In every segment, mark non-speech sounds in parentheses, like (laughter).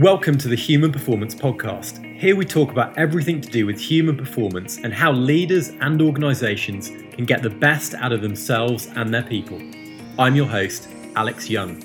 Welcome to the Human Performance Podcast. Here we talk about everything to do with human performance and how leaders and organisations can get the best out of themselves and their people. I'm your host, Alex Young.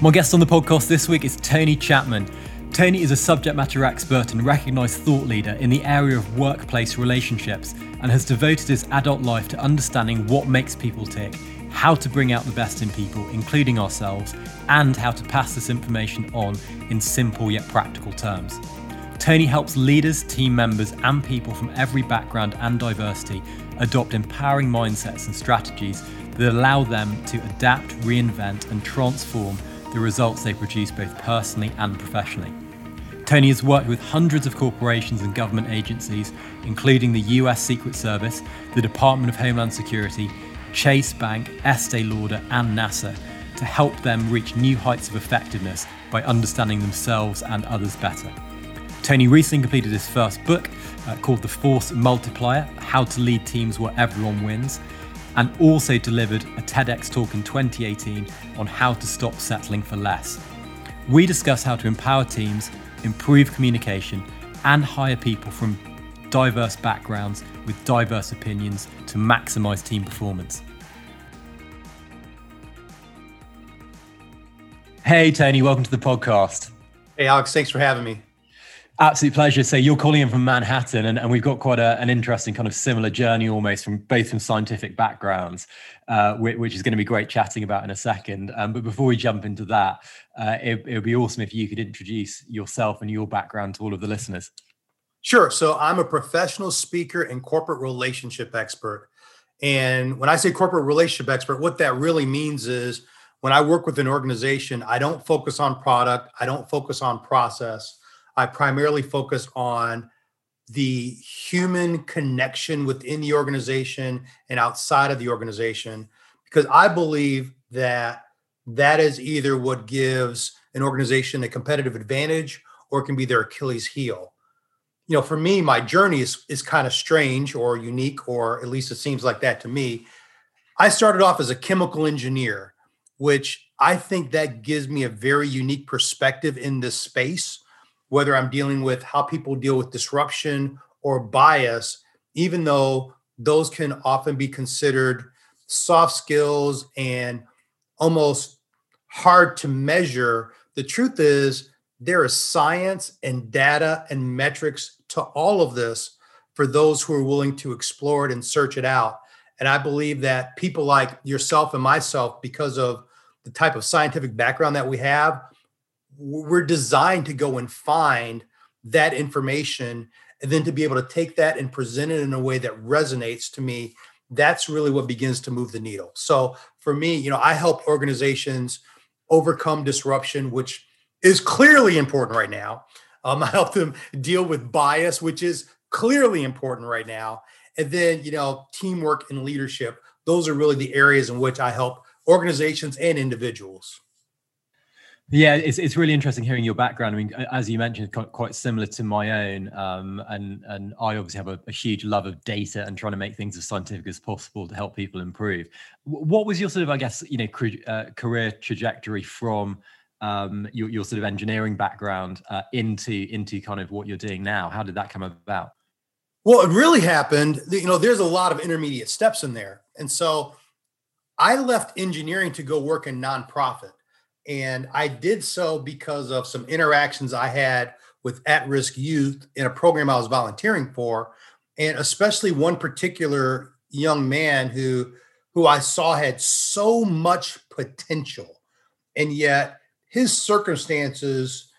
My guest on the podcast this week is Tony Chatman. Tony is a subject matter expert and recognised thought leader in the area of workplace relationships and has devoted his adult life to understanding what makes people tick how to bring out the best in people, including ourselves, and how to pass this information on in simple yet practical terms. Tony helps leaders, team members, and people from every background and diversity adopt empowering mindsets and strategies that allow them to adapt, reinvent, and transform the results they produce both personally and professionally. Tony has worked with hundreds of corporations and government agencies, including the US Secret Service, the Department of Homeland Security, Chase Bank, Estee Lauder, and NASA to help them reach new heights of effectiveness by understanding themselves and others better. Tony recently completed his first book uh, called The Force Multiplier How to Lead Teams Where Everyone Wins, and also delivered a TEDx talk in 2018 on how to stop settling for less. We discuss how to empower teams, improve communication, and hire people from diverse backgrounds with diverse opinions to maximize team performance. Hey, Tony, welcome to the podcast. Hey, Alex, thanks for having me. Absolute pleasure. So you're calling in from Manhattan, and, and we've got quite a, an interesting kind of similar journey, almost from both from scientific backgrounds, uh, which, which, is going to be great chatting about in a second. Um, but before we jump into that, uh, it, it would be awesome if you could introduce yourself and your background to all of the listeners. Sure. So I'm a professional speaker and corporate relationship expert. And when I say corporate relationship expert, what that really means is when I work with an organization, I don't focus on product, I don't focus on process. I primarily focus on the human connection within the organization and outside of the organization because I believe that that is either what gives an organization a competitive advantage or it can be their Achilles heel you know, for me, my journey is is kind of strange or unique, or at least it seems like that to me. I started off as a chemical engineer, which I think that gives me a very unique perspective in this space, whether I'm dealing with how people deal with disruption or bias, even though those can often be considered soft skills and almost hard to measure. The truth is, there is science and data and metrics to all of this for those who are willing to explore it and search it out. And I believe that people like yourself and myself, because of the type of scientific background that we have, we're designed to go and find that information and then to be able to take that and present it in a way that resonates to me that's really what begins to move the needle so for me you know i help organizations overcome disruption which is clearly important right now um, (laughs) I help them deal with bias, which is clearly important right now. And then, you know, teamwork and leadership. Those are really the areas in which I help organizations and individuals. Yeah, it's, it's really interesting hearing your background. I mean, as you mentioned, quite similar to my own. Um, and and I obviously have a, a, huge love of data and trying to make things as scientific as possible to help people improve. What was your sort of, I guess, you know, uh, career trajectory from um, your, your sort of engineering background uh, into into kind of what you're doing now? How did that come about? Well, it really happened. You know, there's a lot of intermediate steps in there, and so I left engineering to go work in nonprofit, and I did so because of some interactions I had with at-risk youth in a program I was volunteering for, and especially one particular young man who who I saw had so much potential, and yet his circumstances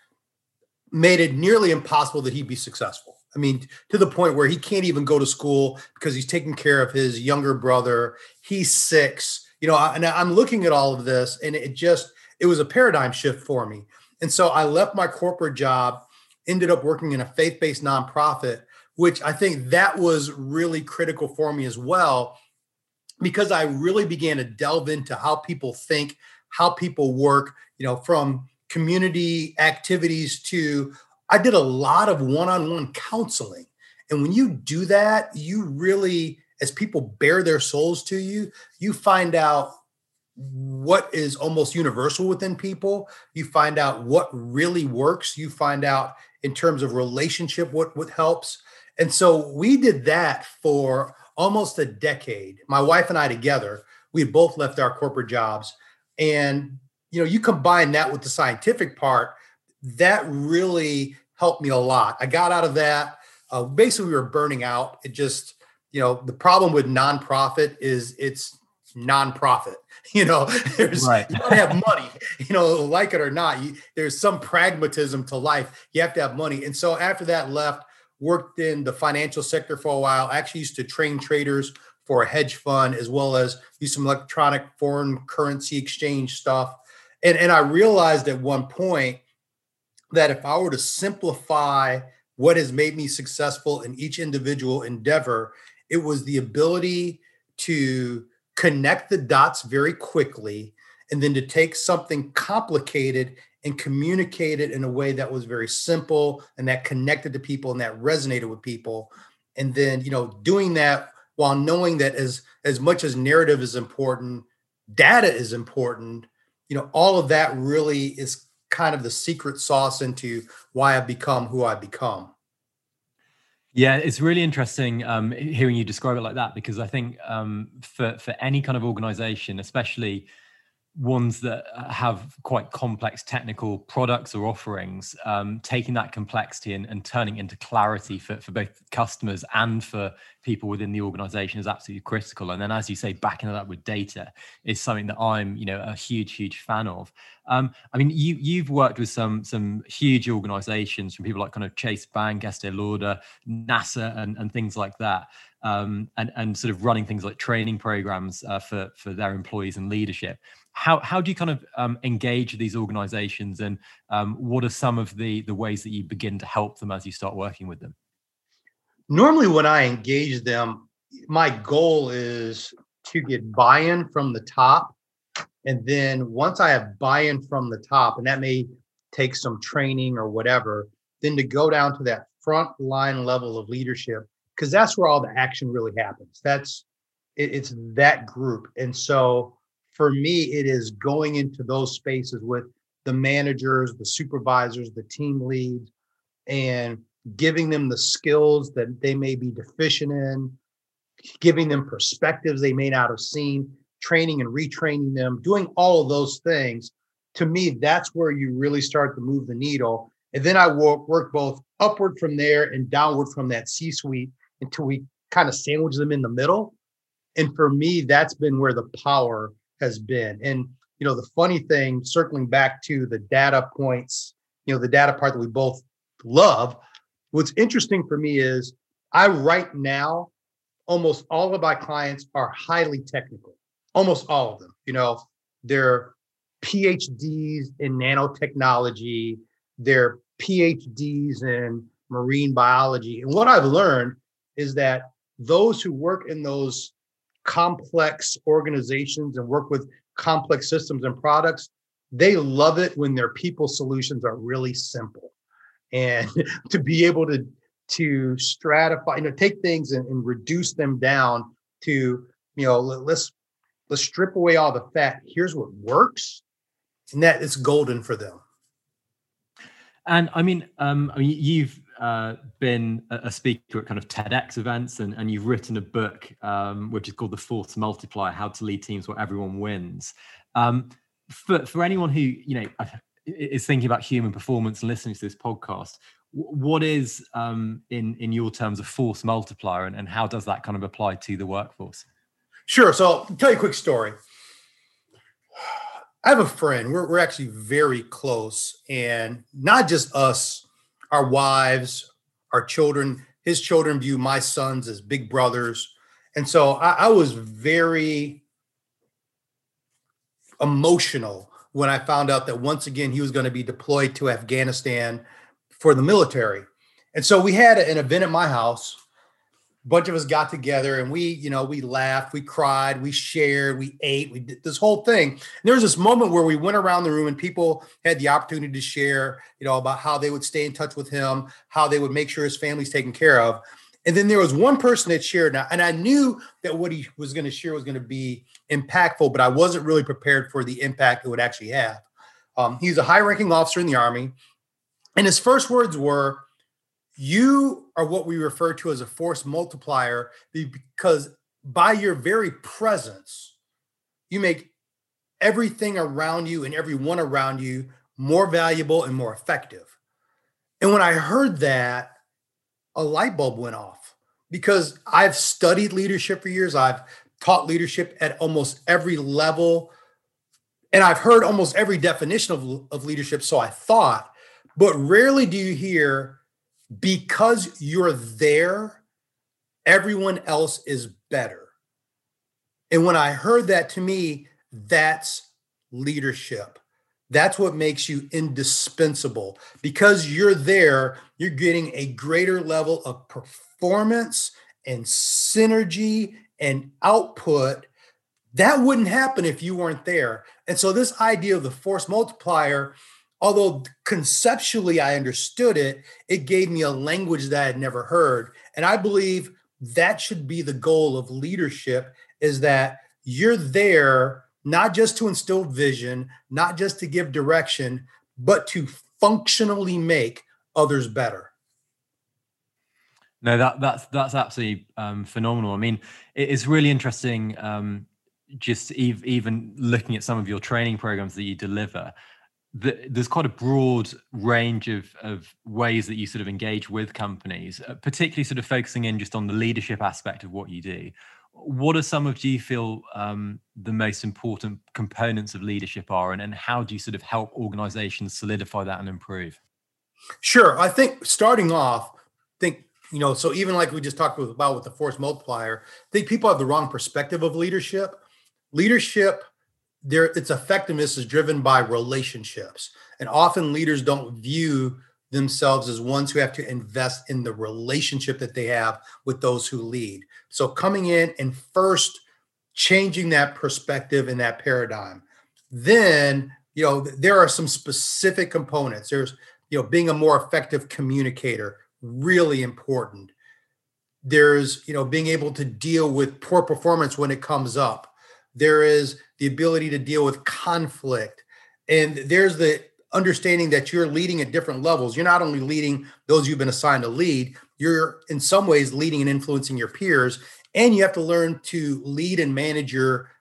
made it nearly impossible that he'd be successful. I mean, to the point where he can't even go to school because he's taking care of his younger brother. He's six, you know, and I'm looking at all of this and it just, it was a paradigm shift for me. And so I left my corporate job, ended up working in a faith based nonprofit, which I think that was really critical for me as well, because I really began to delve into how people think, how people work, you know, from community activities to I did a lot of one-on-one counseling. And when you do that, you really as people bare their souls to you, you find out what is almost universal within people. You find out what really works. You find out in terms of relationship what what helps. And so we did that for almost a decade. My wife and I together, we both left our corporate jobs and you know, you combine that with the scientific part, that really helped me a lot. I got out of that. Uh, basically, we were burning out. It just, you know, the problem with nonprofit is it's nonprofit. (laughs) You know, (laughs) there's right. you gotta have money. (laughs) You know, like it or not, you, there's some pragmatism to life. You have to have money. And so after that, left worked in the financial sector for a while. Actually used to train traders for a hedge fund as well as do some electronic foreign currency exchange stuff. And, and I realized at one point that if I were to simplify what has made me successful in each individual endeavor, it was the ability to connect the dots very quickly and then to take something complicated and communicate it in a way that was very simple and that connected to people and that resonated with people and then you know doing that while knowing that as as much as narrative is important data is important you know all of that really is kind of the secret sauce into why i've become who i've become. Yeah, it's really interesting um, hearing you describe it like that because I think um, for for any kind of organization, especially ones that have quite complex technical products or offerings, um, taking that complexity and, and, turning into clarity for, for both customers and for people within the organization is absolutely critical. And then, as you say, backing it up with data is something that I'm, you know, a huge, huge fan of. Um, I mean, you you've worked with some some huge organizations from people like kind of Chase Bank, Estee Lauder, NASA, and, and things like that. Um, and and sort of running things like training programs uh, for for their employees and leadership how how do you kind of um, engage these organizations and um, what are some of the the ways that you begin to help them as you start working with them? Normally when i engage them my goal is to get buy-in from the top and then once i have buy-in from the top and that may take some training or whatever then to go down to that front line level of leadership because that's where all the action really happens. That's it, it's that group. And so for me, it is going into those spaces with the managers, the supervisors, the team leads, and giving them the skills that they may be deficient in, giving them perspectives they may not have seen, training and retraining them, doing all of those things. To me, that's where you really start to move the needle. And then I work, work both upward from there and downward from that C suite until we kind of sandwich them in the middle. And for me, that's been where the power has been. And you know, the funny thing, circling back to the data points, you know, the data part that we both love. What's interesting for me is I right now, almost all of my clients are highly technical. Almost all of them. You know, they're PhDs in nanotechnology, they're PhDs in marine biology. And what I've learned is that those who work in those complex organizations and work with complex systems and products, they love it when their people solutions are really simple. And (laughs) to be able to to stratify, you know, take things and, and reduce them down to, you know, let's let's strip away all the fat. Here's what works, and that is golden for them. And I mean, um, I mean, you've uh, been a speaker at kind of TEDx events, and, and you've written a book um, which is called The Force Multiplier: How to Lead Teams Where Everyone Wins. Um, for for anyone who you know is thinking about human performance and listening to this podcast, what is um, in in your terms a force multiplier, and, and how does that kind of apply to the workforce? Sure. So I'll tell you a quick story. I have a friend. We're, we're actually very close, and not just us our wives, our children. His children view my sons as big brothers. And so I, I was very emotional when I found out that once again he was going to be deployed to Afghanistan for the military. And so we had an event at my house bunch of us got together and we, you know, we laughed, we cried, we shared, we ate, we did this whole thing. And there was this moment where we went around the room and people had the opportunity to share, you know, about how they would stay in touch with him, how they would make sure his family's taken care of. And then there was one person that shared, now, and I knew that what he was going to share was going to be impactful, but I wasn't really prepared for the impact it would actually have. Um, he's a high ranking officer in the Army. And his first words were, You are what we refer to as a force multiplier because by your very presence, you make everything around you and everyone around you more valuable and more effective. And when I heard that, a light bulb went off because I've studied leadership for years. I've taught leadership at almost every level. And I've heard almost every definition of, of leadership. So I thought, but rarely do you hear because you're there, everyone else is better. And when I heard that to me, that's leadership. That's what makes you indispensable. Because you're there, you're getting a greater level of performance and synergy and output. That wouldn't happen if you weren't there. And so, this idea of the force multiplier, although conceptually I understood it, it gave me a language that I had never heard. And I believe that should be the goal of leadership is that you're there not just to instill vision, not just to give direction, but to functionally make others better. No, that that's that's absolutely um, phenomenal. I mean, it is really interesting. Um, just ev- even looking at some of your training programs that you deliver, the, there's quite a broad range of of ways that you sort of engage with companies, uh, particularly sort of focusing in just on the leadership aspect of what you do. What are some of do you feel um, the most important components of leadership are and, and how do you sort of help organizations solidify that and improve? Sure. I think starting off think you know so even like we just talked about with the force multiplier i think people have the wrong perspective of leadership. Leadership there its effectiveness is driven by relationships and often leaders don't view themselves as ones who have to invest in the relationship that they have with those who lead. So coming in and first changing that perspective and that paradigm. Then, you know, there are some specific components. There's, you know, being a more effective communicator, really important. There's, you know, being able to deal with poor performance when it comes up. There is the ability to deal with conflict. And there's the understanding that you're leading at different levels. You're not only leading those you've been assigned to lead, you're in some ways leading and influencing your peers. And you have to learn to lead and manage your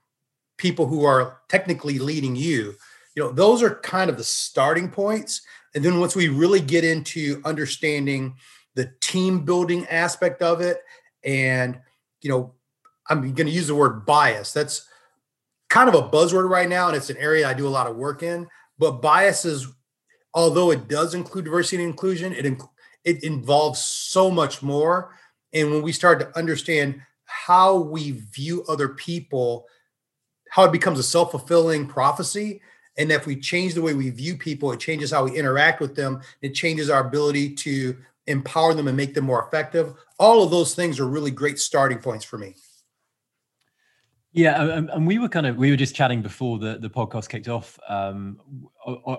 people who are technically leading you. You know, those are kind of the starting points. And then once we really get into understanding the team building aspect of it, and, you know, I'm going to use the word bias. That's kind of a buzzword right now. And it's an area I do a lot of work in but biases, although it does include diversity and inclusion, it inc- it involves so much more. And when we start to understand how we view other people, how it becomes a self fulfilling prophecy. And if we change the way we view people, it changes how we interact with them. It changes our ability to empower them and make them more effective. All of those things are really great starting points for me. Yeah, and, we were kind of we were just chatting before the the podcast kicked off um,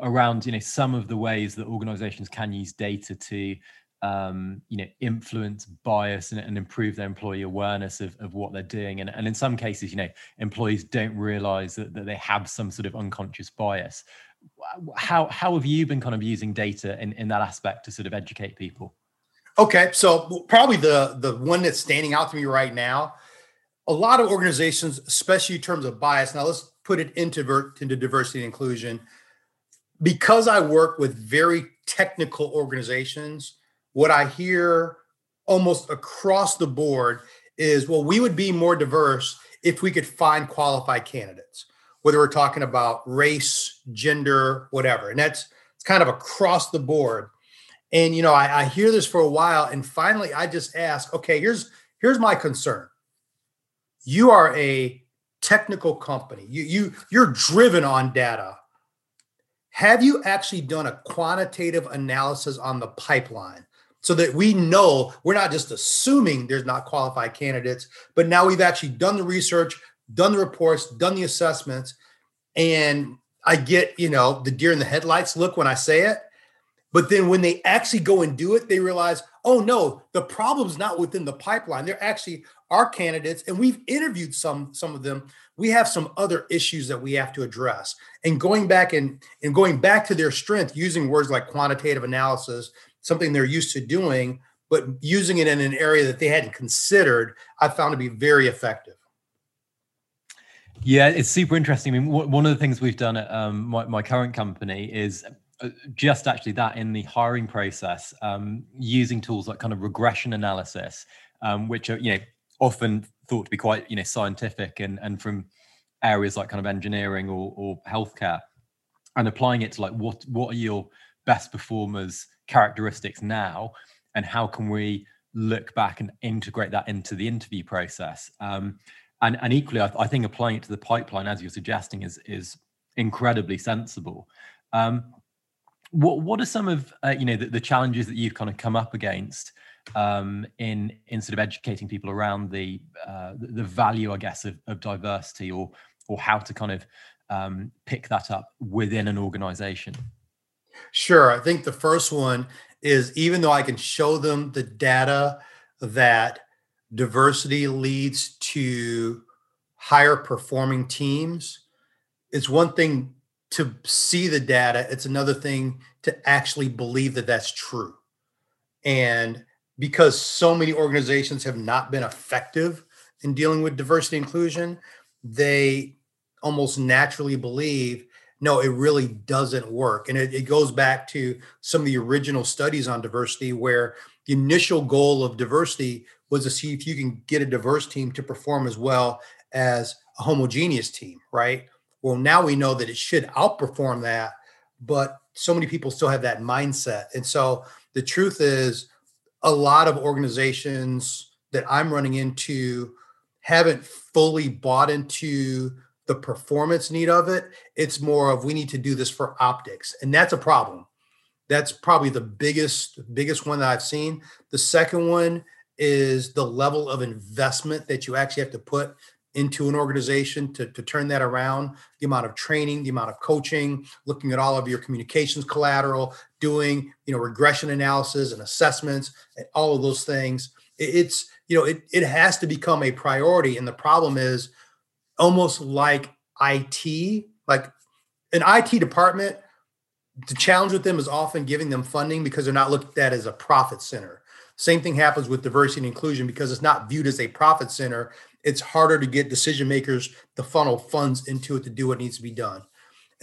around you know some of the ways that organisations can use data to um, you know influence bias and, and, improve their employee awareness of, of what they're doing. And, and in some cases you know employees don't realize that, that they have some sort of unconscious bias. How how have you been kind of using data in, in that aspect to sort of educate people? Okay so probably the the one that's standing out to me right now a lot of organizations, especially in terms of bias, now let's put it into, into diversity and inclusion. Because I work with very technical organizations, what I hear almost across the board is well, we would be more diverse if we could find qualified candidates, whether we're talking about race, gender, whatever. And that's it's kind of across the board. And you know, I, I hear this for a while, and finally I just ask, okay, here's here's my concern you are a technical company. You you you're driven on data. Have you actually done a quantitative analysis on the pipeline so that we know we're not just assuming there's not qualified candidates, but now we've actually done the research, done the reports, done the assessments, and I get, you know, the deer in the headlights look when I say it. But then when they actually go and do it, they realize, oh no, the problem's not within the pipeline. They're actually our candidates, and we've interviewed some some of them. We have some other issues that we have to address. And going back and, and going back to their strength, using words like quantitative analysis, something they're used to doing, but using it in an area that they hadn't considered, I found to be very effective. Yeah, it's super interesting. I mean, one of the things we've done at um, my, my current company is just actually that in the hiring process, um, using tools like kind of regression analysis, um, which are you know often thought to be quite you know scientific and and from areas like kind of engineering or, or healthcare, and applying it to like what what are your best performers characteristics now, and how can we look back and integrate that into the interview process. Um, and and equally, I, I, think applying it to the pipeline, as you're suggesting, is is incredibly sensible. Um, what what are some of uh, you know the, the, challenges that you've kind of come up against um, in in sort of educating people around the uh, the value, I guess, of, of diversity, or or how to kind of um, pick that up within an organization? Sure, I think the first one is even though I can show them the data that diversity leads to higher performing teams, it's one thing to see the data, it's another thing to actually believe that that's true. And because so many organizations have not been effective in dealing with diversity inclusion, they almost naturally believe no, it really doesn't work. And it, it, goes back to some of the original studies on diversity, where the initial goal of diversity was to see if you can get a diverse team to perform as well as a homogeneous team, right? Well, now we know that it should outperform that, but so many people still have that mindset. And so the truth is, a lot of organizations that I'm running into haven't fully bought into the performance need of it. It's more of we need to do this for optics. And that's a problem. That's probably the biggest biggest one that I've seen. The second one is the level of investment that you actually have to put into an organization to, to turn that around. The amount of training the amount of coaching looking at all of your communications collateral doing you know regression analysis and assessments and all of those things. It's you know it, it has to become a priority. And the problem is almost like it like an it department the challenge with them is often giving them funding because they're not looked at as a profit center. Same thing happens with diversity and inclusion because it's not viewed as a profit center. It's harder to get decision makers to funnel funds into it to do what needs to be done.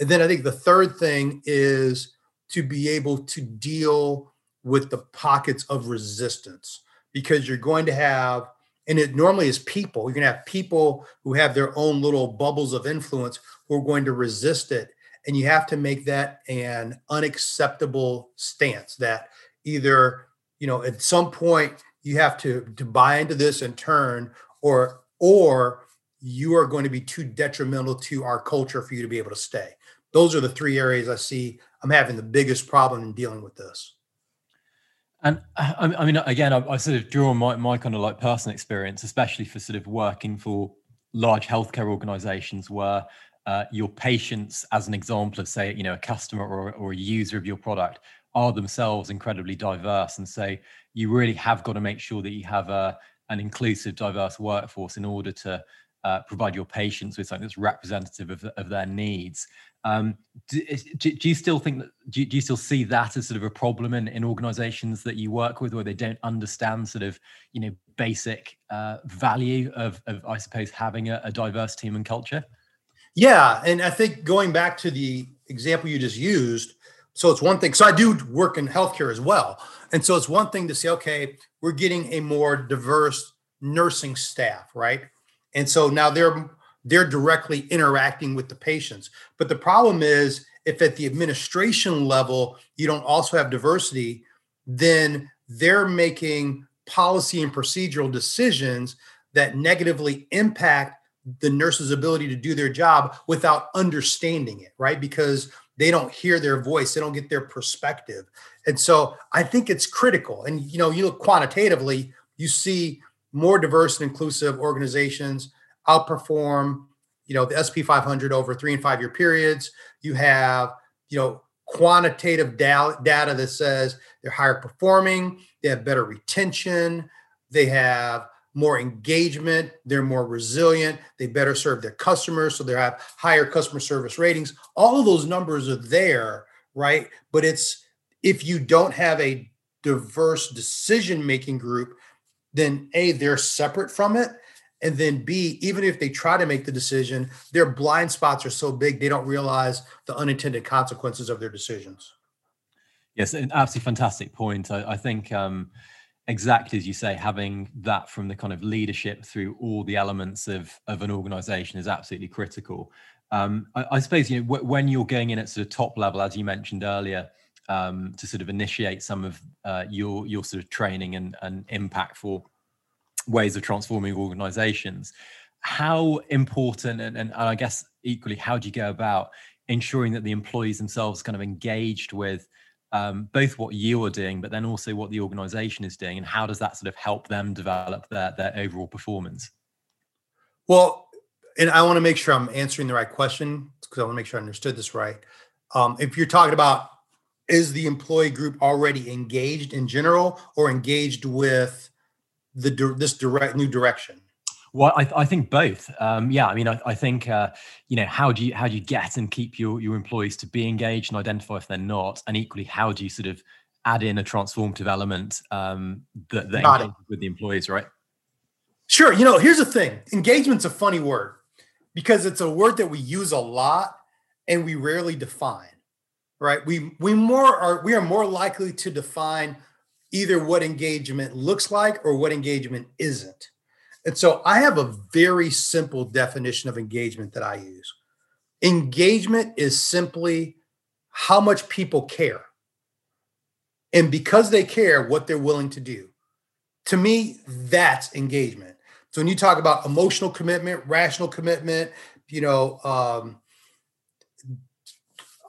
And then I think the third thing is to be able to deal with the pockets of resistance because you're going to have, and it normally is people, you're going to have people who have their own little bubbles of influence who are going to resist it. And you have to make that an unacceptable stance that either you know at some point you have to to buy into this and turn or or you are going to be too detrimental to our culture for you to be able to stay those are the three areas i see i'm having the biggest problem in dealing with this and I mean, again, I, I, sort of draw on my, my kind of like personal experience, especially for sort of working for large healthcare organizations where uh, your patients, as an example of, say, you know, a customer or, or a user of your product, are themselves incredibly diverse. And so you really have got to make sure that you have a, an inclusive, diverse workforce in order to uh, provide your patients with something that's representative of, of their needs. Um, do, do, you still think that, do, do, you still see that as sort of a problem in, in organizations that you work with where they don't understand sort of, you know, basic uh, value of, of, I suppose, having a, a diverse team and culture? Yeah. And I think going back to the example you just used, so it's one thing. So I do work in healthcare as well. And so it's one thing to say, okay, we're getting a more diverse nursing staff, right? And so now they're they're directly interacting with the patients. But the problem is if at the administration level you don't also have diversity, then they're making policy and procedural decisions that negatively impact the nurse's ability to do their job without understanding it, right? Because they don't hear their voice they don't get their perspective. And so i think it's critical. And you know you look quantitatively you see more diverse and inclusive organizations outperform you know the sp 500 over three and five year periods. You have you know quantitative data that says they're higher performing, they have better retention, they have more engagement, they're more resilient, they better serve their customers, so they have higher customer service ratings. All of those numbers are there, right? But it's if you don't have a diverse decision making group, then A, they're separate from it. And then B, even if they try to make the decision, their blind spots are so big they don't realize the unintended consequences of their decisions. Yes, an absolutely fantastic point. I, I think um, exactly as you say, having that from the kind of leadership through all the elements of of an organization is absolutely critical. Um, I, I, suppose you know w- when you're going in at sort of top level, as you mentioned earlier, um, to sort of initiate some of uh, your your sort of training and, and impactful ways of transforming organizations. How important and, and I guess equally, how do you go about ensuring that the employees themselves kind of engaged with um, both what you are doing, but then also what the organization is doing, and how does that sort of help them develop their their overall performance? Well, and I want to make sure I'm answering the right question because I want to make sure I understood this right. Um, if you're talking about is the employee group already engaged in general or engaged with the this direct new direction? Well, I, I think both. Um, yeah, I mean, I, I think uh, you know how do you how do you get and keep your your employees to be engaged and identify if they're not, and equally how do you sort of add in a transformative element um, that, that engages with the employees, right? Sure. You know, here's the thing: engagement's a funny word because it's a word that we use a lot and we rarely define. Right? We we more are we are more likely to define either what engagement looks like or what engagement isn't and so I have a very simple definition of engagement that I use. Engagement is simply how much people care. And because they care, what they're willing to do. To me, that's engagement. So when you talk about emotional commitment, rational commitment, you know, um,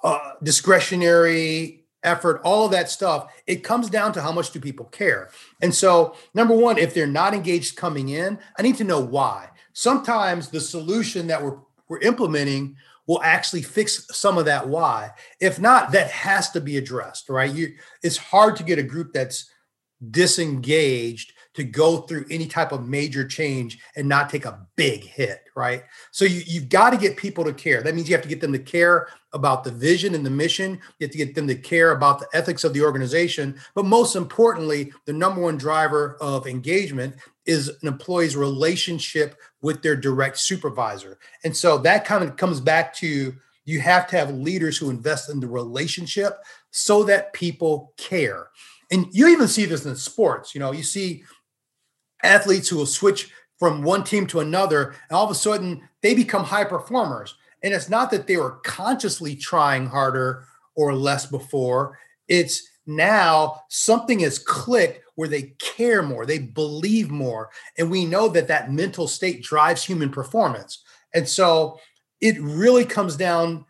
uh, discretionary effort, all of that stuff, it comes down to how much do people care. And so, number one, if they're not engaged coming in, I need to know why. Sometimes the solution that we're we're implementing will actually fix some of that why. If not, that has to be addressed, right? You it's hard to get a group that's disengaged to go through any type of major change and not take a big hit, right? So you, you've got to get people to care. That means you have to get them to care about the vision and the mission. You have to get them to care about the ethics of the organization. But most importantly, the number one driver of engagement is an employee's relationship with their direct supervisor. And so that kind of comes back to you have to have leaders who invest in the relationship so that people care. And you even see this in sports. You know, you see athletes who will switch from one team to another, and all of a sudden they become high performers. And it's not that they were consciously trying harder or less before. It's now something has clicked where they care more, they believe more. And we know that that mental state drives human performance. And so it really comes down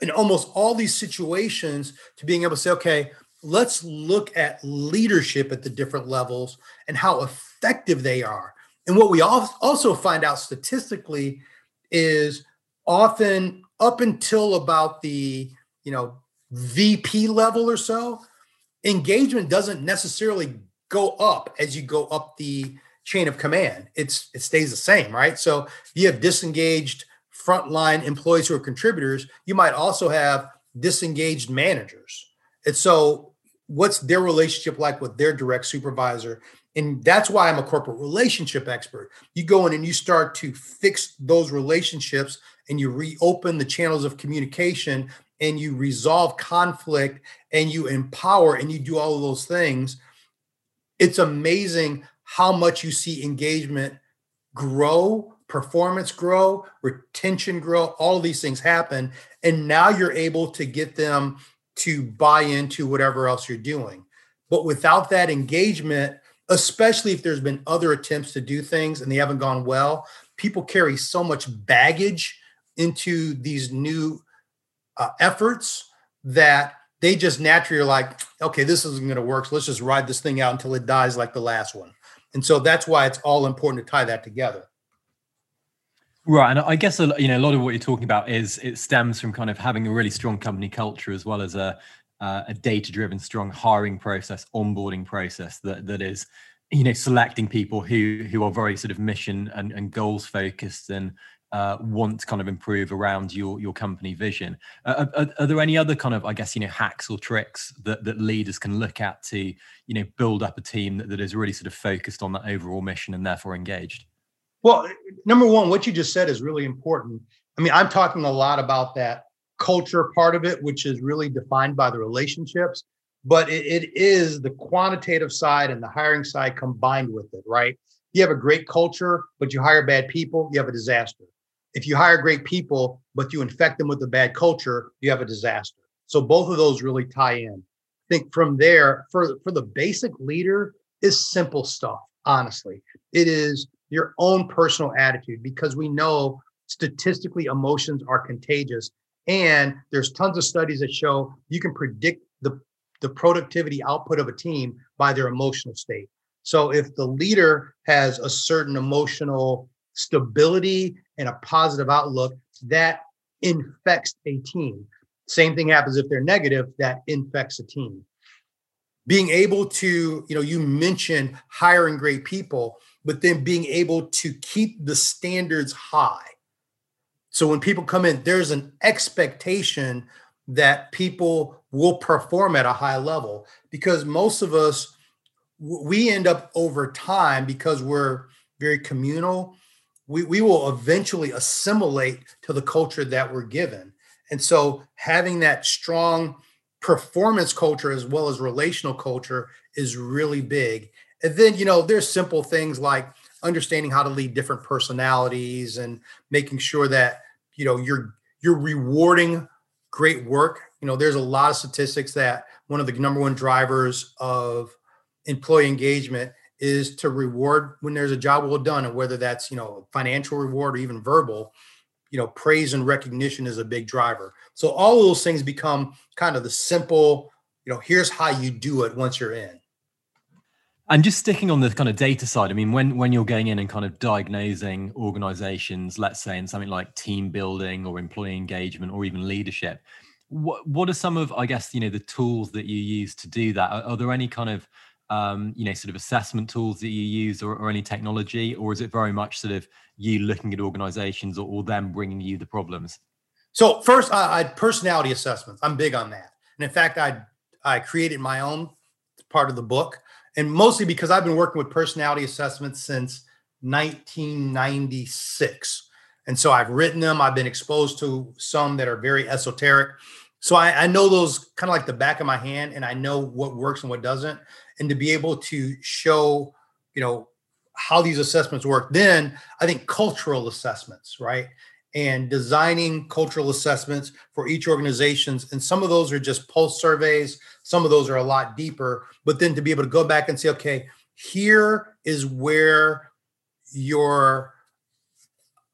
in almost all these situations to being able to say, okay, let's look at leadership at the different levels and how effective they are. And what we also find out statistically is often up until about the you know VP level or so, engagement doesn't necessarily go up as you go up the chain of command. It's it stays the same, right? So you have disengaged frontline employees who are contributors. You might also have disengaged managers. And so what's their relationship like with their direct supervisor? And that's why I'm a corporate relationship expert. You go in and you start to fix those relationships and you reopen the channels of communication and you resolve conflict and you empower and you do all of those things. It's amazing how much you see engagement grow, performance grow, retention grow, all of these things happen. And now you're able to get them to buy into whatever else you're doing. But without that engagement, especially if there's been other attempts to do things and they haven't gone well, people carry so much baggage into these new uh, efforts that they just naturally are like, okay, this isn't going to work. So let's just ride this thing out until it dies like the last one. And so that's why it's all important to tie that together. Right, and I guess you know a lot of what you're talking about is it stems from kind of having a really strong company culture as well as a uh, a data-driven, strong hiring process, onboarding process that that is you know selecting people who who are very sort of mission and, and goals focused and uh, want to kind of improve around your your company vision. Uh, are, are, there any other kind of I guess you know hacks or tricks that that leaders can look at to you know build up a team that, that is really sort of focused on that overall mission and therefore engaged? Well, number one, what you just said is really important. I mean, I'm talking a lot about that culture part of it, which is really defined by the relationships, but it, it is the quantitative side and the hiring side combined with it, right? You have a great culture, but you hire bad people, you have a disaster. If you hire great people, but you infect them with a bad culture, you have a disaster. So both of those really tie in. I think from there, for, for the basic leader, is simple stuff, honestly. It is your own personal attitude because we know statistically emotions are contagious and there's tons of studies that show you can predict the the productivity output of a team by their emotional state. So if the leader has a certain emotional stability and a positive outlook that infects a team. Same thing happens if they're negative that infects a team. Being able to you know you mentioned hiring great people but then being able to keep the standards high. So when people come in, there's an expectation that people will perform at a high level because most of us we end up over time because we're very communal. We, we will eventually assimilate to the culture that we're given. And so having that strong performance culture as well as relational culture is really big. And then, you know, there's simple things like understanding how to lead different personalities and making sure that, you know, you're you're rewarding great work. You know, there's a lot of statistics that one of the number one drivers of employee engagement is to reward when there's a job well done and whether that's, you know, financial reward or even verbal, you know, praise and recognition is a big driver. So all of those things become kind of the simple, you know, here's how you do it once you're in. And just sticking on the kind of data side, I mean, when when you're going in and kind of diagnosing organizations, let's say in something like team building or employee engagement or even leadership, what what are some of I guess you know the tools that you use to do that? Are, are there any kind of um, you know sort of assessment tools that you use or, or, any technology, or is it very much sort of you looking at organizations or, or them bringing you the problems? So first, I, I personality assessments. I'm big on that, and in fact, I I created my own part of the book and mostly because I've been working with personality assessments since 1996. And so I've written them, I've been exposed to some that are very esoteric. So I, I know those kind of like the back of my hand, and I know what works and what doesn't. And to be able to show, you know, how these assessments work, then I think cultural assessments, right? And designing cultural assessments for each organizations. And some of those are just pulse surveys. Some of those are a lot deeper. But then to be able to go back and say okay here is where your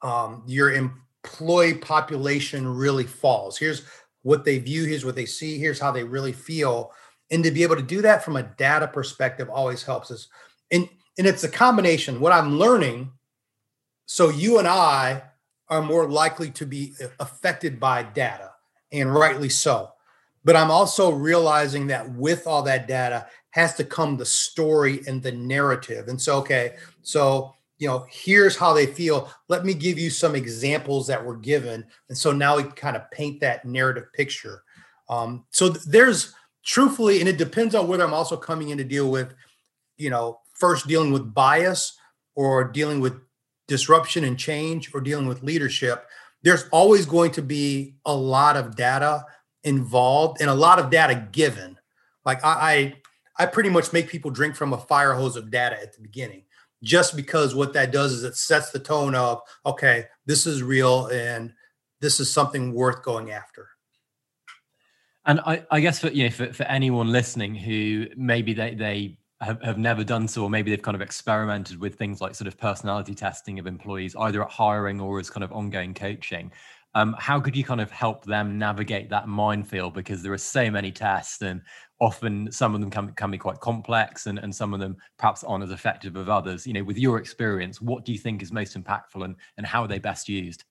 um, your employee population really falls. Here's what they view. Here's what they see. Here's how they really feel. And to be able to do that from a data perspective always helps us. And and it's a combination. What i'm learning so you and i are more likely to be affected by data, and rightly so. But I'm also realizing that with all that data has to come the story and the narrative. And so, okay, so you know, here's how they feel. Let me give you some examples that were given. And so now we kind of paint that narrative picture. Um, so there's truthfully, and it depends on whether I'm also coming in to deal with, you know, first dealing with bias or dealing with disruption and change or dealing with leadership, there's always going to be a lot of data involved and a lot of data given. Like I, I, I pretty much make people drink from a fire hose of data at the beginning, just because what that does is it sets the tone of okay, this is real and this is something worth going after. And I, I guess for you know for, for anyone listening who maybe they they have, have never done so, or maybe they've kind of experimented with things like sort of personality testing of employees, either at hiring or as kind of ongoing coaching. Um, how could you kind of help them navigate that minefield? Because there are so many tests, and often some of them can, can be quite complex, and, and some of them perhaps aren't as effective as others. You know, with your experience, what do you think is most impactful, and and how are they best used?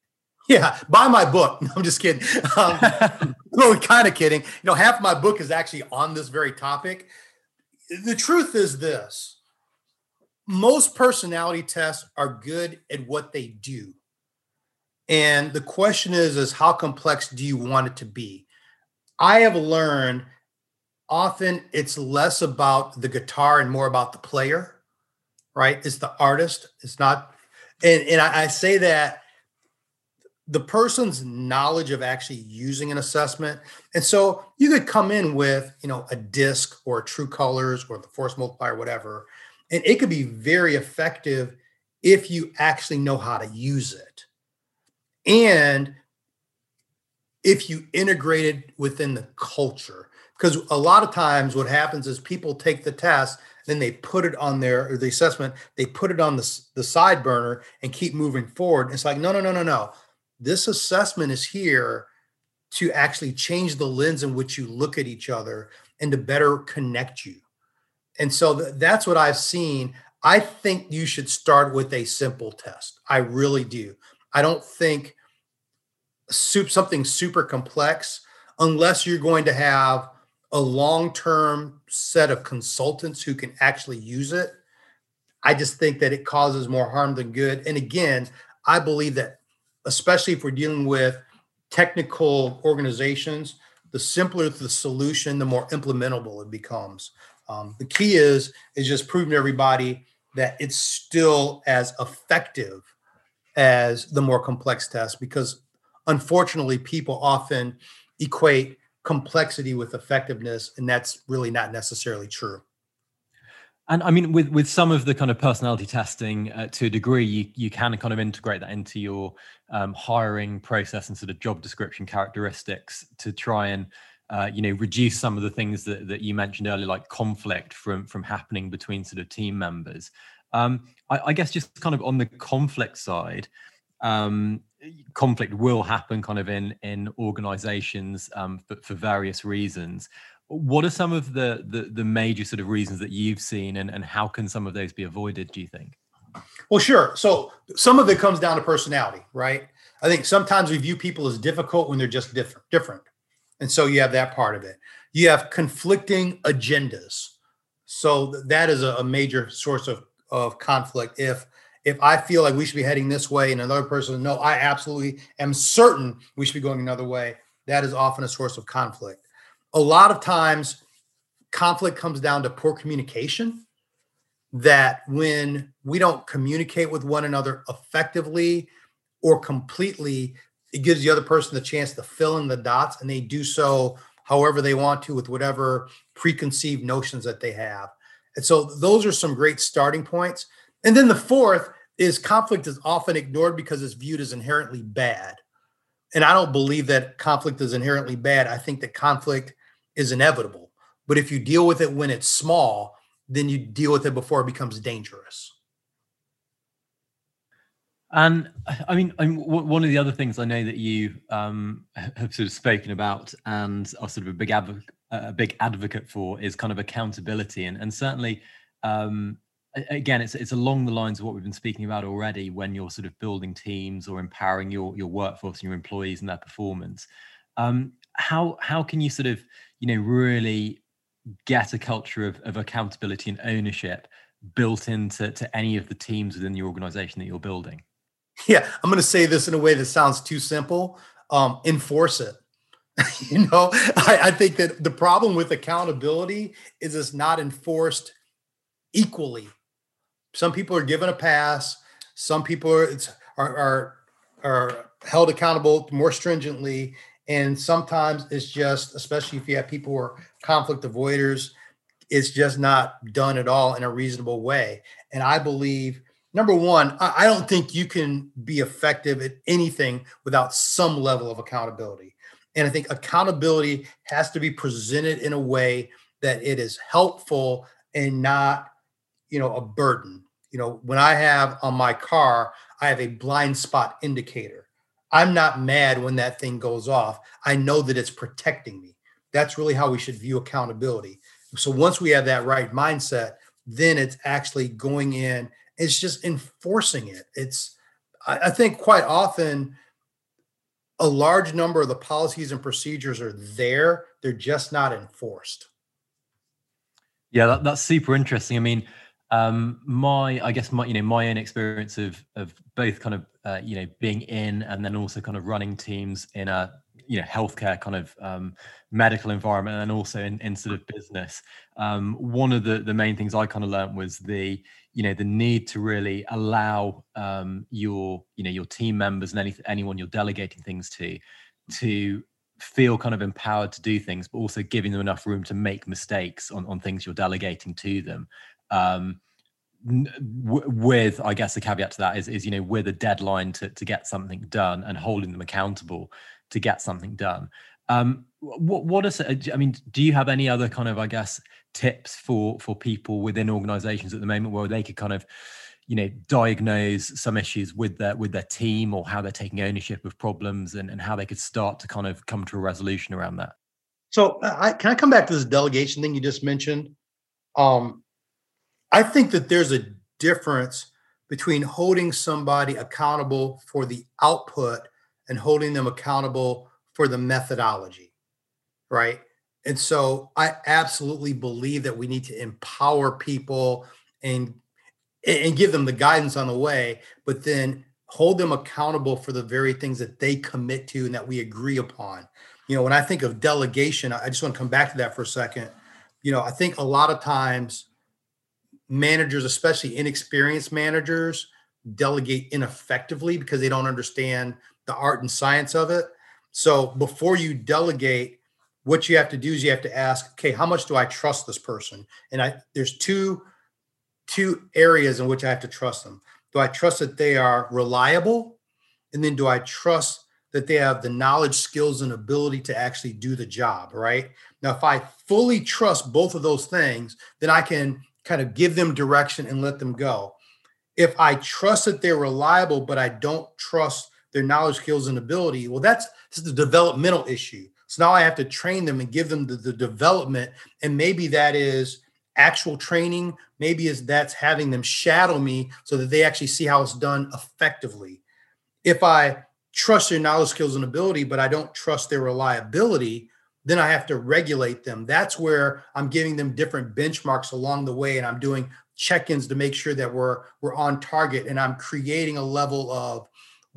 Yeah, buy my book. No, (laughs) I'm just kidding. Um, well, kind of kidding. You know, half my book is actually on this very topic. The truth is this most personality tests are good at what they do. And the question is, is how complex do you want it to be? I have learned often it's less about the guitar and more about the player, right? It's the artist. It's not, and, and I, I say that the person's knowledge of actually using an assessment. And so you could come in with, you know, a DISC or true colors or the force multiplier, whatever, and it could be very effective if you actually know how to use it. And if you integrate it within the culture, because a lot of times what happens is people take the test, then they put it on their or the assessment, they put it on the, the side burner and keep moving forward. It's like, no, no, no, no, no this assessment is here to actually change the lens in which you look at each other and to better connect you. And so th- that's what I've seen. I think you should start with a simple test. I really do. I don't think soup something super complex unless you're going to have a long-term set of consultants who can actually use it. I just think that it causes more harm than good. And again, I believe that especially if we're dealing with technical organizations, the simpler the solution, the more implementable it becomes. Um, the key is is just proving to everybody that it's still as effective as the more complex tests because unfortunately people often equate complexity with effectiveness and that's really not necessarily true and I mean, with with some of the kind of personality testing, uh, to a degree, you you can kind of integrate that into your um, hiring process and sort of job description characteristics to try and uh, you know reduce some of the things that, that you mentioned earlier, like conflict from from happening between sort of team members. Um, I, I, guess just kind of on the conflict side, um, conflict will happen kind of in in organizations um, for, for various reasons what are some of the, the, the major sort of reasons that you've seen and, and how can some of those be avoided do you think well sure. So some of it comes down to personality right? I think sometimes we view people as difficult when they're just different different. And so you have that part of it. You have conflicting agendas. So that is a, major source of, of conflict. If if i feel like we should be heading this way and another person no i absolutely am certain we should be going another way. That is often a source of conflict. A lot of times conflict comes down to poor communication that when we don't communicate with one another effectively or completely it gives the other person the chance to fill in the dots and they do so however they want to with whatever preconceived notions that they have and so those are some great starting points and then the fourth is conflict is often ignored because it's viewed as inherently bad and I don't believe that conflict is inherently bad. I think that conflict is inevitable. But if you deal with it when it's small, then you deal with it before it becomes dangerous. And I mean, I mean, one of the other things I know that you um, have sort of spoken about and are sort of a big advocate, a big advocate for is kind of accountability, and and certainly um, again, it's it's along the lines of what we've been speaking about already. When you're sort of building teams or empowering your your workforce and your employees and their performance, um, how how can you sort of you know really get a culture of, of accountability and ownership built into to any of the teams within the organization that you're building? Yeah, I'm going to say this in a way that sounds too simple. Um, enforce it. (laughs) you know, I, I think that the problem with accountability is it's not enforced equally some people are given a pass. Some people are are are, are held accountable more stringently, and sometimes it's just, especially if you have people who are conflict avoiders, it's just not done at all in a reasonable way. And I believe number one, I don't think you can be effective at anything without some level of accountability. And I think accountability has to be presented in a way that it is helpful and not, you know, a burden you know, when I have on my car, I have a blind spot indicator. I'm not mad when that thing goes off. I know that it's protecting me. That's really how we should view accountability. So once we have that right mindset, then it's actually going in, it's just enforcing it. It's, I, think quite often, a large number of the policies and procedures are there, they're just not enforced. Yeah, that, that's super interesting. I mean, um, my, I guess my, you know, my own experience of of both kind of, uh, you know, being in and then also kind of running teams in a, you know, healthcare kind of um, medical environment and also in, in sort of business. Um, one of the the main things I kind of learned was the, you know, the need to really allow um, your, you know, your team members and any anyone you're delegating things to, to feel kind of empowered to do things, but also giving them enough room to make mistakes on, on things you're delegating to them um, with I guess the caveat to that is is you know with a deadline to to get something done and holding them accountable to get something done. Um, what what is it? I mean, do you have any other kind of I guess tips for for people within organizations at the moment where they could kind of you know diagnose some issues with their with their team or how they're taking ownership of problems and, and how they could start to kind of come to a resolution around that so I, can i come back to this delegation thing you just mentioned um, I think that there's a difference between holding somebody accountable for the output and holding them accountable for the methodology, right? And so I absolutely believe that we need to empower people and and give them the guidance on the way, but then hold them accountable for the very things that they commit to and that we agree upon. You know, when I think of delegation, I just want to come back to that for a second. You know, I think a lot of times managers, especially inexperienced managers, delegate ineffectively because they don't understand the art and science of it. So before you delegate, what you have to do is you have to ask, okay, how much do I trust this person? And I there's two two areas in which I have to trust them. Do I trust that they are reliable? And then do I trust that they have the knowledge, skills, and ability to actually do the job, right? Now, if I fully trust both of those things, then I can kind of give them direction and let them go. If I trust that they're reliable, but I don't trust their knowledge, skills, and ability, well, that's this is the developmental issue. So now I have to train them and give them the, the development. And maybe that is actual training. Maybe is that's having them shadow me so that they actually see how it's done effectively. If I trust their knowledge, skills, and ability, but I don't trust their reliability, then I have to regulate them. That's where I'm giving them different benchmarks along the way, and I'm doing check-ins to make sure that we're we're on target, and I'm creating a level of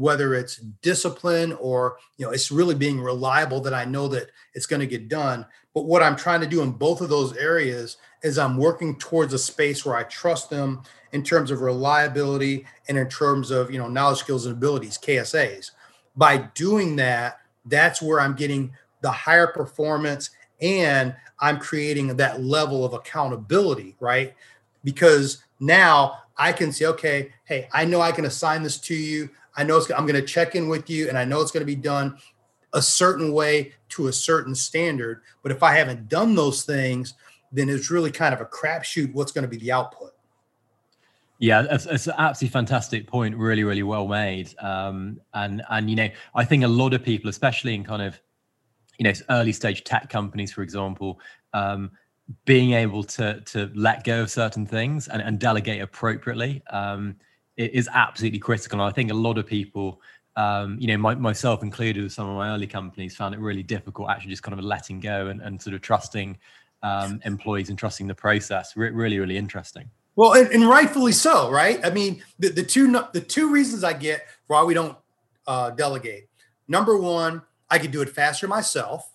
whether it's discipline or you know it's really being reliable that I know that it's going to get done. But what I'm trying to do in both of those areas is I'm working towards a space where I trust them in terms of reliability and in terms of you know knowledge, skills, and abilities (KSAs). By doing that, that's where I'm getting the higher performance and I'm creating that level of accountability, right? Because now I can say, okay, hey, I know I can assign this to you. I know it's, I'm going to check in with you and I know it's going to be done a certain way to a certain standard. But if I haven't done those things, then it's really kind of a crapshoot what's going to be the output. Yeah, it's, it's, an absolutely fantastic point. Really, really well made. Um, and and you know, I think a lot of people, especially in kind of you know early stage tech companies for example um, being able to to let go of certain things and, and delegate appropriately um, is absolutely critical and i think a lot of people um, you know my, myself included with some of my early companies found it really difficult actually just kind of letting go and, and sort of trusting um, employees and trusting the process Re- really really interesting well and, and, rightfully so right i mean the, the two the two reasons i get why we don't uh, delegate number one I could do it faster myself.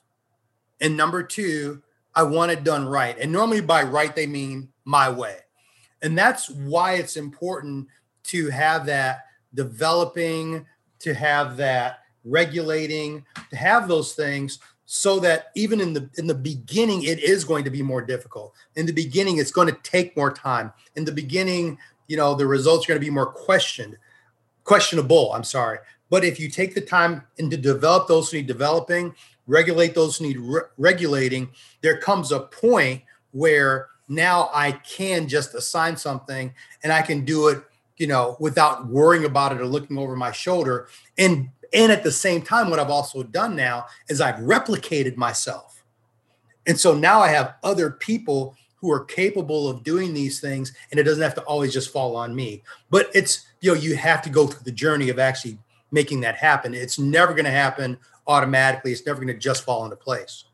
And number two, I want it done right. And normally by right, they mean my way. And that's why it's important to have that developing, to have that regulating, to have those things so that even in the in the beginning it is going to be more difficult. In the beginning it's going to take more time. In the beginning, you know, the results are going to be more questioned, questionable, I'm sorry. But if you take the time and to develop those who need developing, regulate those who need re- regulating, there comes a point where now I can just assign something and I can do it, you know, without worrying about it or looking over my shoulder. And And at the same time, what I've also done now is I've replicated myself. And so now I have other people who are capable of doing these things, and it doesn't have to always just fall on me. But it's, you know, you have to go through the journey of actually making that happen. It's never going to happen automatically, it's never going to just fall into place.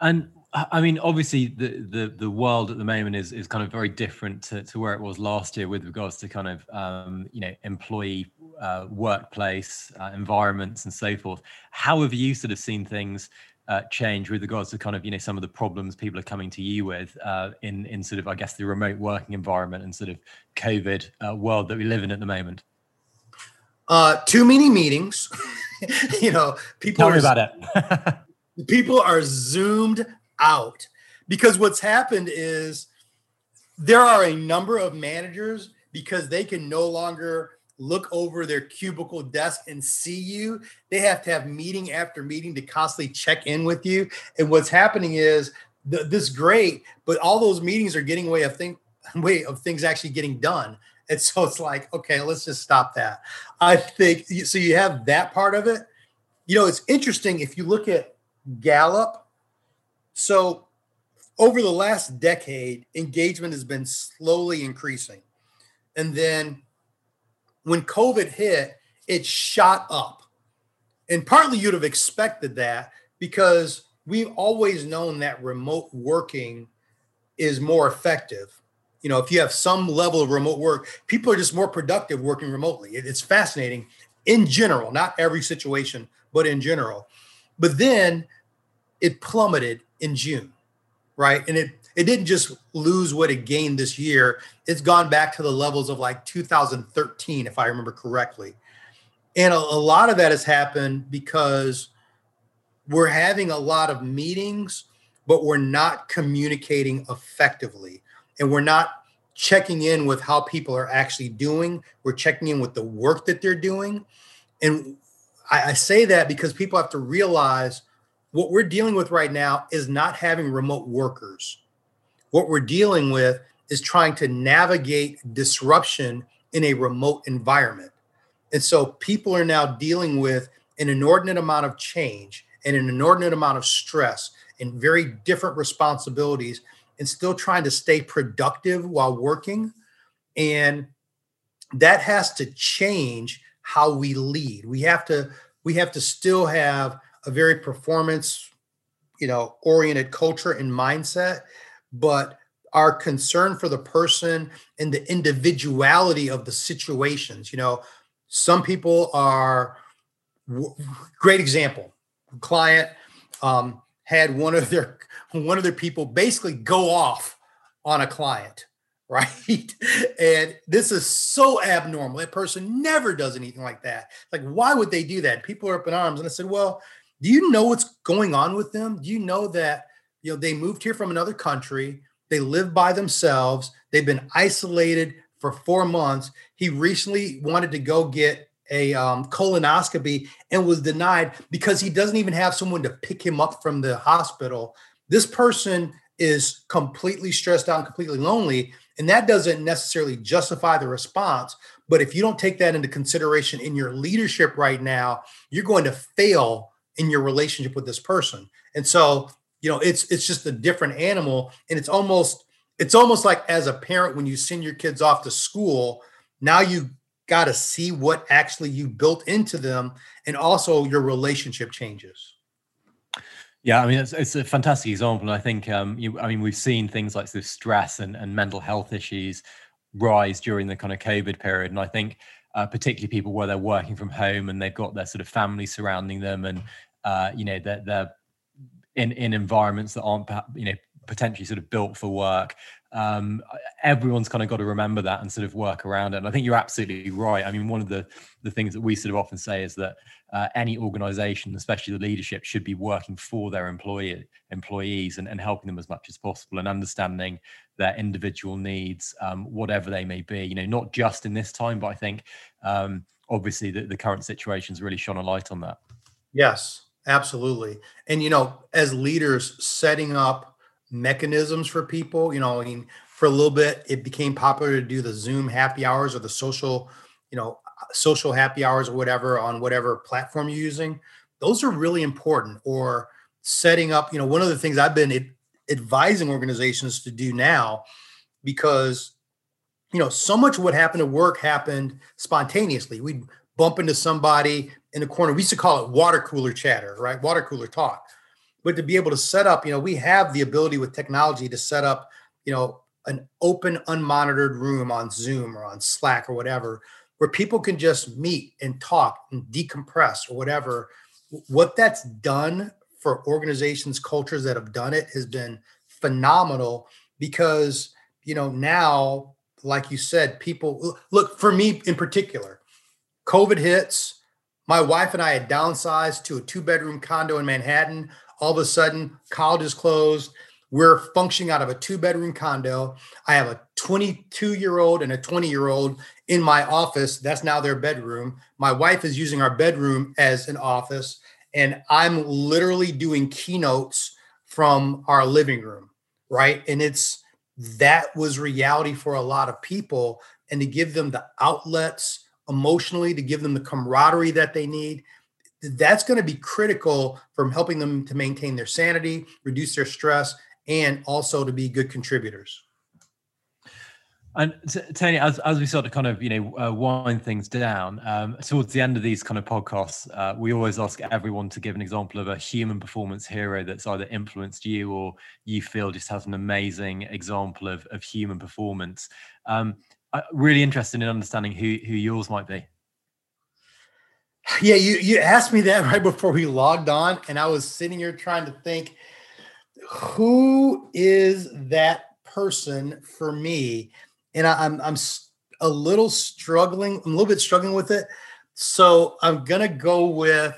And I mean, obviously, the, the the world at the moment is is kind of very different to, to where it was last year with regards to kind of um, you know employee uh, workplace uh, environments and so forth. How have you sort of seen things uh, change with regards to kind of you know some of the problems people are coming to you with uh, in in sort of I guess the remote working environment and sort of COVID uh, world that we live in at the moment? Uh, too many meetings. (laughs) you know, people Tell are, me about it. (laughs) people are zoomed out because what's happened is there are a number of managers because they can no longer look over their cubicle desk and see you. They have to have meeting after meeting to constantly check in with you. And what's happening is th- this great, but all those meetings are getting way of think (laughs) way of things actually getting done. And so it's like, okay, let's just stop that. I think so. You have that part of it. You know, it's interesting if you look at Gallup so, over the last decade, engagement has been slowly increasing. And then when COVID hit, it shot up. And partly you'd have expected that because we've always known that remote working is more effective. You know, if you have some level of remote work, people are just more productive working remotely. It's fascinating in general, not every situation, but in general. But then it plummeted in June, right? And it it didn't just lose what it gained this year. It's gone back to the levels of like 2013, if I remember correctly. And a, a lot of that has happened because we're having a lot of meetings, but we're not communicating effectively. And we're not checking in with how people are actually doing. We're checking in with the work that they're doing. And I, I say that because people have to realize what we're dealing with right now is not having remote workers. What we're dealing with is trying to navigate disruption in a remote environment. And so people are now dealing with an inordinate amount of change and an inordinate amount of stress and very different responsibilities and still trying to stay productive while working. And that has to change how we lead. We have to we have to still have a very performance, you know, oriented culture and mindset, but our concern for the person and the individuality of the situations. You know, some people are great example. Client um, had one of their one of their people basically go off on a client (laughs) right? And this is so abnormal. That person never does anything like that. Like, why would they do that? People are up in arms. And I said, well, do you know what's going on with them? Do you know that you know they moved here from another country? They live by themselves. They've been isolated for four months. He recently wanted to go get a um, colonoscopy and was denied because he doesn't even have someone to pick him up from the hospital. This person is completely stressed out and completely lonely. And that doesn't necessarily justify the response. But if you don't take that into consideration in your leadership right now, you're going to fail in your relationship with this person. And so, you know, it's it's just a different animal and it's almost it's almost like as a parent when you send your kids off to school, now you got to see what actually you built into them and also your relationship changes. Yeah, I mean, it's, it's a fantastic example. And I think, um, you, I mean, we've seen things like this stress and, and mental health issues rise during the kind of COVID period. And I think, uh, particularly people where they're working from home and they've got their sort of family surrounding them and uh, you know they're, they're in in environments that aren't you know potentially sort of built for work um, everyone's kind of got to remember that and sort of work around it. And i think you're absolutely right. I mean one of the the things that we sort of often say is that uh, any organization especially the leadership should be working for their employee employees and, and helping them as much as possible and understanding their individual needs um, whatever they may be you know not just in this time but i think um, obviously the, the current situation's really shone a light on that. Yes Absolutely. And, you know, as leaders, setting up mechanisms for people, you know, I mean, for a little bit, it became popular to do the Zoom happy hours or the social, you know, social happy hours or whatever on whatever platform you're using. Those are really important. Or setting up, you know, one of the things I've been advising organizations to do now because you know so much what happened at work happened spontaneously we'd bump into somebody in the corner. We used to call it water cooler chatter right? Water cooler talk. But to be able to set up you know we have the ability with technology to set up you know an open unmonitored room on zoom or on slack or whatever where people can just meet and talk and decompress or whatever. What that's done for organizations cultures that have done it has been phenomenal because you know now like you said people look for me in particular covid hits my wife and i had downsized to a two bedroom condo in manhattan. All of a sudden college is closed. We're functioning out of a two bedroom condo. I have a 22 year old and a 20 year old in my office. That's now their bedroom. My wife is using our bedroom as an office and I'm literally doing keynotes from our living room, right? And it's that was reality for a lot of people. And to give them the outlets emotionally, to give them the camaraderie that they need, that's going to be critical from helping them to maintain their sanity, reduce their stress, and also to be good contributors. And Tony, as, as we sort of kind of you know uh, wind things down um, towards the end of these kind of podcasts, uh, we always ask everyone to give an example of a human performance hero that's either influenced you or you feel just has an amazing example of, of human performance. Um, really interested in understanding who who yours might be. Yeah, you you asked me that (laughs) right before we logged on, and I was sitting here trying to think, who is that person for me? and I, am I'm, I'm a little struggling. I'm a little bit struggling with it. So I'm gonna go with,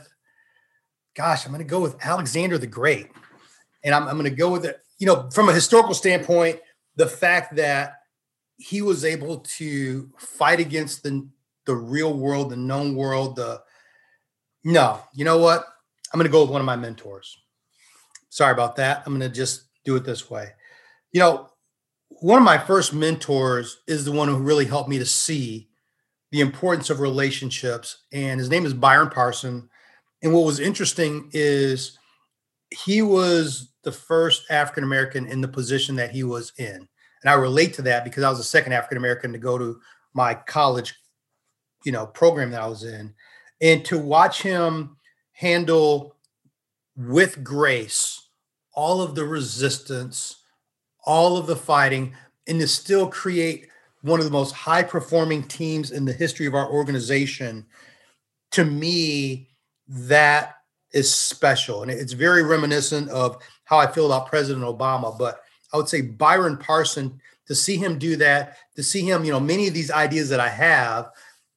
gosh, I'm gonna go with Alexander the Great, and I'm, I'm gonna go with it. You know, from a historical standpoint, the fact that he was able to fight against the the real world, the known world. The no, you know what? I'm gonna go with one of my mentors. Sorry about that. I'm gonna just do it this way. You know, one of my first mentors is the one who really helped me to see the importance of relationships. And his name is Byron Parson. And what was interesting is he was the first African American in the position that he was in. And I relate to that because I was the second African American to go to my college, you know, program that I was in. And to watch him handle with grace all of the resistance all of the fighting, and to still create one of the most high performing teams in the history of our organization. To me, that is special. And it's very reminiscent of how I feel about President Obama. But I would say Byron Parson, to see him do that, to see him, you know, many of these ideas that I have,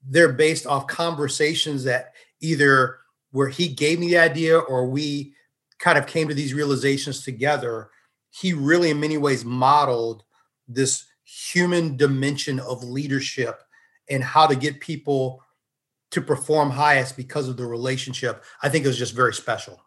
they're based off conversations that either where he gave me the idea or we kind of came to these realizations together he really, in many ways, modeled this human dimension of leadership and how to get people to perform highest because of the relationship. I think it was just very special.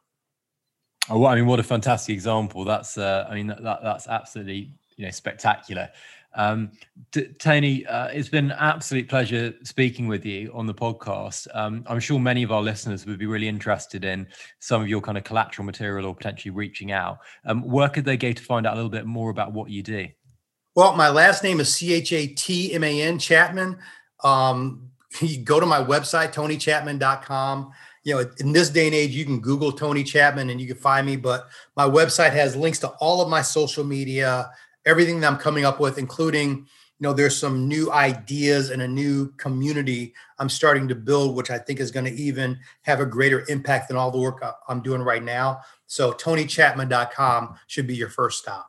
Oh, well, I mean, what a fantastic example! That's, uh, I mean, that, that's absolutely, you know, spectacular. Um, D- Tony, uh, it's been an absolute pleasure speaking with you on the podcast. Um, I'm sure many of our listeners would be really interested in some of your kind of collateral material or potentially reaching out. Um, where could they go to find out a little bit more about what you do? Well, my last name is C H A T M A N Chatman. Um, (laughs) you go to my website, tonychatman.com. You know, in this day and age, you can Google Tony Chatman and you can find me. But my website has links to all of my social media everything that I'm coming up with, including, you know, there's some new ideas and a new community I'm starting to build, which I think is going to even have a greater impact than all the work I'm doing right now. So tonychatman.com should be your first stop.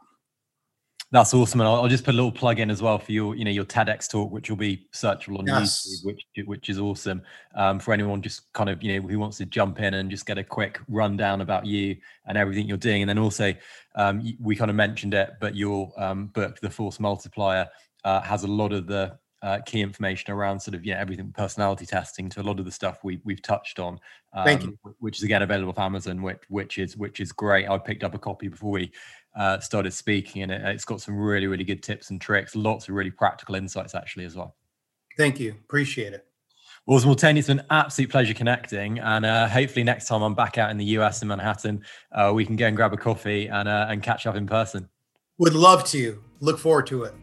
That's awesome, and I'll, I'll, just put a little plug in as well for your, you know, your TEDx talk, which will be searchable on yes. YouTube, which which is awesome um, for anyone just kind of you know who wants to jump in and just get a quick rundown about you and everything you're doing, and then also um, we kind of mentioned it, but your um, book, The Force Multiplier, uh, has a lot of the uh, key information around sort of yeah everything personality testing to a lot of the stuff we we've touched on. Um, Thank you. Which is again available for Amazon, which which is which is great. I picked up a copy before we uh, started speaking, and it, has got some really really good tips and tricks, lots of really practical insights actually as well. Thank you, appreciate it. Awesome. Well, Tony, it's been an absolute pleasure connecting. And uh, hopefully, next time I'm back out in the US in Manhattan, uh, we can go and grab a coffee and, uh, and catch up in person. Would love to. Look forward to it.